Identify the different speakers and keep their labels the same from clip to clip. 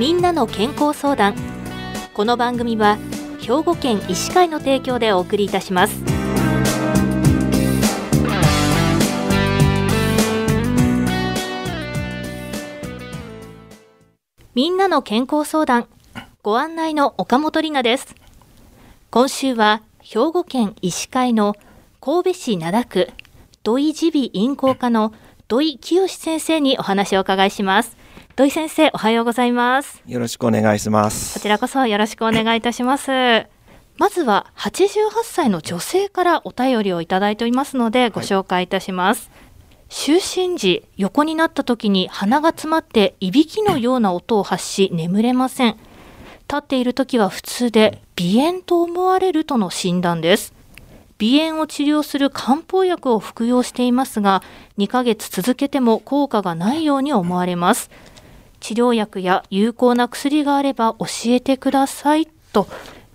Speaker 1: みんなの健康相談。この番組は兵庫県医師会の提供でお送りいたします。みんなの健康相談。ご案内の岡本里奈です。今週は兵庫県医師会の神戸市灘区土井耳鼻咽喉科の土井清先生にお話をお伺いします。土井先生おはようございます。
Speaker 2: よろしくお願いします。
Speaker 1: こちらこそよろしくお願いいたします。まずは88歳の女性からお便りをいただいておりますのでご紹介いたします、はい就寝時横になった時に鼻が詰まっていびきのような音を発し眠れません。立っている時は普通で鼻炎と思われるとの診断です。鼻炎を治療する漢方薬を服用していますが2ヶ月続けても効果がないように思われます治療薬や有効な薬があれば教えてくださいと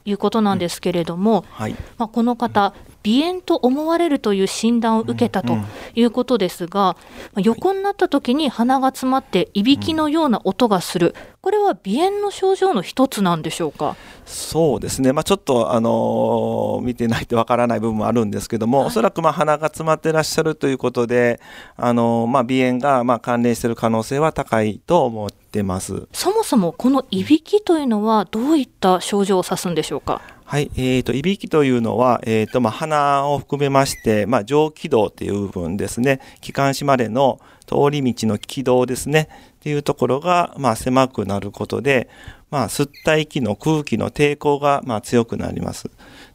Speaker 1: いうことなんですけれども、うん。はい、まあ、この方、鼻炎と思われるという診断を受けたということですが、横になった時に鼻が詰まっていびきのような音がする、これは鼻炎の症状の一つなんでしょうか？
Speaker 2: そうですね、まあ、ちょっと、あのー、見てないとわからない部分もあるんですけども、はい、おそらくまあ鼻が詰まってらっしゃるということで、あのー、まあ、鼻炎がまあ関連している可能性は高いと思ってます。
Speaker 1: そもそもこのいびきというのは、どういった症状を指すんでしょうか？
Speaker 2: はい、えーと、いびきというのは、えーとまあ、鼻を含めまして、まあ、上気道という部分ですね、気管支までの通り道の気道ですね、っていうところが、まあ、狭くなることで、まあ、吸った息の空気の抵抗が、まあ、強くなります。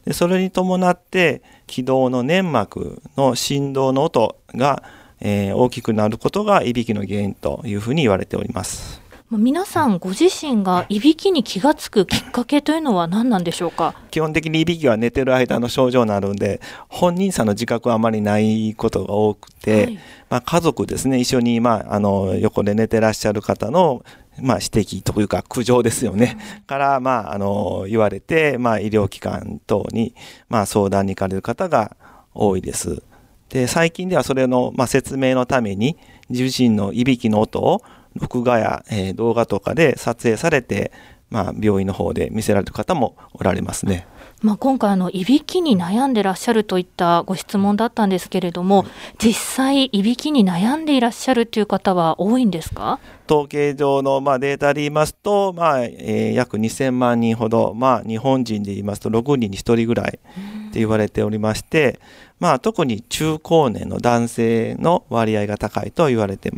Speaker 2: でそれに伴って、気道の粘膜の振動の音が、えー、大きくなることがいびきの原因というふうに言われております。
Speaker 1: 皆さんご自身がい。びきに気がつくきっかけというのは何なんでしょうか？
Speaker 2: 基本的にいびきは寝てる間の症状なので本人さんの自覚はあまりないことが多くて、はい、まあ、家族ですね。一緒に、まあ、あの横で寝てらっしゃる方のまあ、指摘というか苦情ですよね、から、まあ、あの言われて、まあ、医療機関等に、まあ、相談に行かれる方が多いです。で最近ではそれの、まあ、説明のために自身のいびきの音を録画や、えー、動画とかで撮影されて、まあ、病院の方で見せられる方もおられますね。
Speaker 1: まあ、今回あの、いびきに悩んでらっしゃるといったご質問だったんですけれども、実際、いびきに悩んでいらっしゃるという方は多いんですか？
Speaker 2: 統計上のまあデータで言いますと、まあえー、約2000万人ほど、まあ、日本人で言いますと6人に1人ぐらいって言われておりまして、まあ、特に中高年の男性の割合が高いと言われてい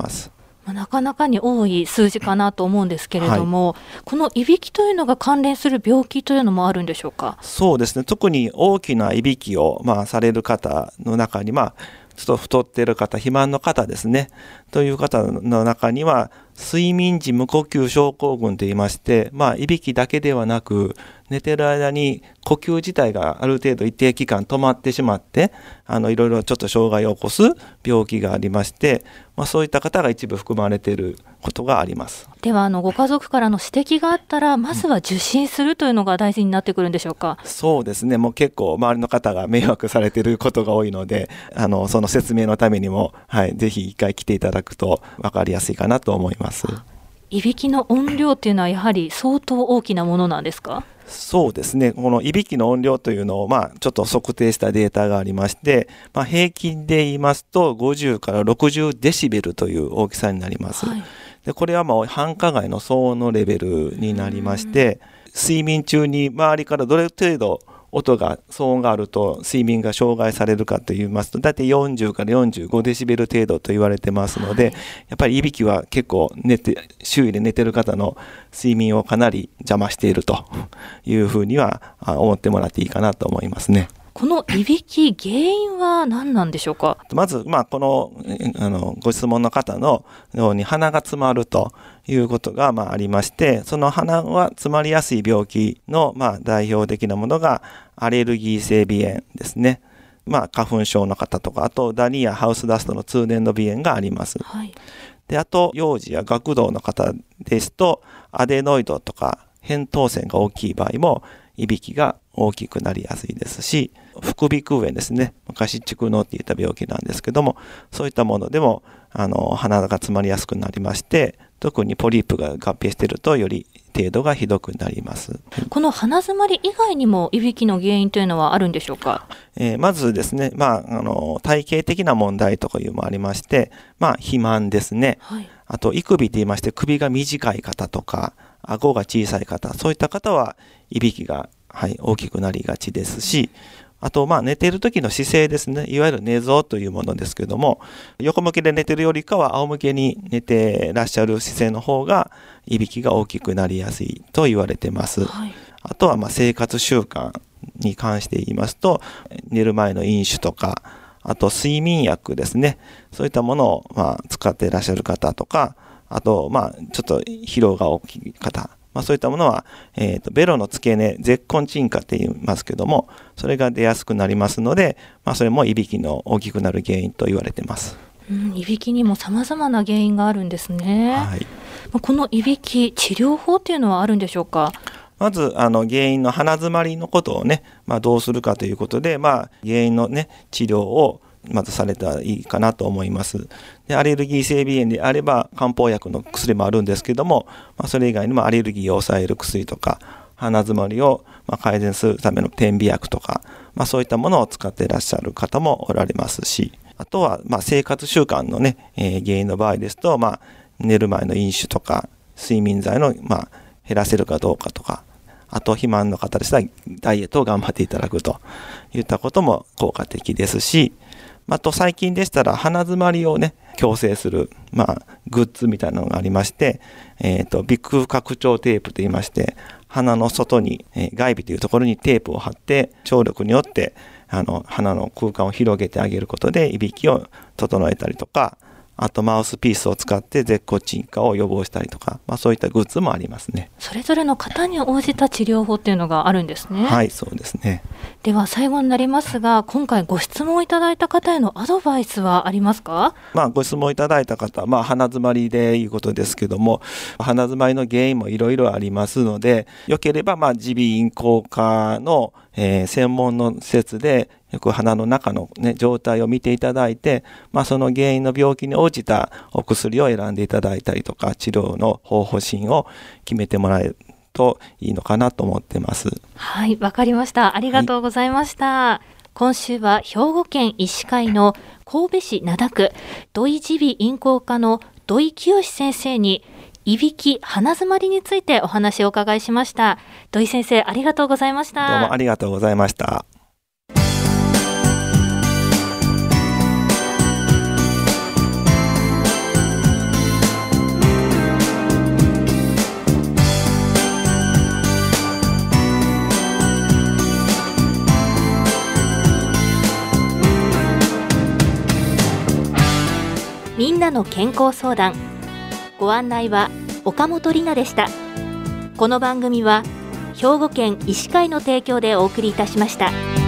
Speaker 2: ます。
Speaker 1: なかなかに多い数字かなと思うんですけれども、はい、このいびきというのが関連する病気というのもあるんでしょうか？
Speaker 2: そうですね。特に大きないびきを、まあ、される方の中に、まあ、ちょっと太っている方肥満の方ですねという方の中には睡眠時無呼吸症候群といいまして、まあ、いびきだけではなく寝てる間に呼吸自体がある程度一定期間止まってしまってあのいろいろちょっと障害を起こす病気がありまして、まあ、そういった方が一部含まれていることがあります。
Speaker 1: ではあのご家族からの指摘があったらまずは受診するというのが大事になってくるんでしょうか、
Speaker 2: うん、そうですね。もう結構周りの方が迷惑されていることが多いのであのその説明のためにも、はい、ぜひ一回来ていただくと分かりやすいかなと思います。
Speaker 1: いびきの音量っていうのはやはり相当大きなものなんですか？
Speaker 2: そうですね。このいびきの音量というのを、まあ、ちょっと測定したデータがありまして、まあ、平均で言いますと、50から60デシベルという大きさになります。はい、でこれはもう繁華街の騒音のレベルになりまして、睡眠中に周りからどれ程度音が騒音があると睡眠が障害されるかと言いますと大体40から45デシベル程度と言われてますので、はい、やっぱりいびきは結構寝て周囲で寝てる方の睡眠をかなり邪魔しているというふうには思ってもらっていいかなと思いますね。
Speaker 1: このいびき、原因は何なんでしょうか？
Speaker 2: まず、まあ、この、あの、ご質問の方のように鼻が詰まるということが、まあ、ありまして、その鼻は詰まりやすい病気の、まあ、代表的なものが、アレルギー性鼻炎ですね。まあ、花粉症の方とか、あと、ダニやハウスダストの通年の鼻炎があります。はい、で、あと、幼児や学童の方ですと、アデノイドとか、扁桃腺が大きい場合も、いびきが大きくなりやすいですし、副鼻腔炎ですね。昔蓄膿って言った病気なんですけども、そういったものでも、あの、鼻が詰まりやすくなりまして、特にポリープが合併しているとより程度がひどくなります。
Speaker 1: この鼻づまり以外にもいびきの原因というのはあるんでしょうか？
Speaker 2: えー、まずですね、まああの体型的な問題とかいうのもありまして、まあ肥満ですね。はい、あと胃首と言いまして首が短い方とか顎が小さい方、そういった方はいびきがはい大きくなりがちですし。あと、まあ、寝ている時の姿勢ですね。いわゆる寝相というものですけども、横向きで寝てるよりかは仰向けに寝てらっしゃる姿勢の方が、いびきが大きくなりやすいと言われてます。はい、あとは、ま生活習慣に関して言いますと、寝る前の飲酒とか、あと睡眠薬ですね。そういったものを、まあ、使っていらっしゃる方とか、あと、まあ、ちょっと疲労が大きい方、まあ、そういったものは、えーと、ベロの付け根絶根鎮火って言いますけどもそれが出やすくなりますので、まあ、それもいびきの大きくなる原因と言われてます。
Speaker 1: うん、いびきにも様々な原因があるんですね。はい、このいびき治療法っていうのはあるんでしょうか？
Speaker 2: まずあの原因の鼻づまりのことをね、まあ、どうするかということで、まあ、原因のね治療をまずされたらいいかなと思います。でアレルギー性鼻炎であれば漢方薬の薬もあるんですけども、まあ、それ以外にもアレルギーを抑える薬とか鼻づまりをま改善するための点鼻薬とか、まあ、そういったものを使っていらっしゃる方もおられますしあとはま生活習慣のね、えー、原因の場合ですと、まあ、寝る前の飲酒とか睡眠剤のま減らせるかどうかとかあと肥満の方でしたらダイエットを頑張っていただくといったことも効果的ですしあと最近でしたら鼻づまりをね、矯正する、まあ、グッズみたいなのがありまして、えっ、ー、と、ビッグ拡張テープと言いまして、鼻の外に、えー、外部というところにテープを貼って、聴力によって、あの、鼻の空間を広げてあげることで、いびきを整えたりとか、あとマウスピースを使って絶骨鎮火を予防したりとか、まあ、そういったグッズもありますね。
Speaker 1: それぞれの方に応じた治療法っていうのがあるんですね。
Speaker 2: はいそうですね。
Speaker 1: では最後になりますが今回ご質問いただいた方へのアドバイスはありますか？
Speaker 2: まあご質問いただいた方、まあ、鼻づまりでいうことですけども鼻づまりの原因もいろいろありますのでよければまあ耳鼻咽喉科のえー、専門の施設でよく鼻の中の、ね、状態を見ていただいて、まあ、その原因の病気に応じたお薬を選んでいただいたりとか治療の方法針を決めてもらえるといいのかなと思ってます。
Speaker 1: はいわかりましたありがとうございました、はい、今週は兵庫県医師会の神戸市灘区土井耳鼻咽喉科の土井清先生にいびき、鼻づまりについてお話をお伺いしました。土井先生、ありがとうございました。
Speaker 2: どうもありがとうございました。
Speaker 1: みんなの健康相談ご案内は岡本里奈でしたこの番組は兵庫県医師会の提供でお送りいたしました。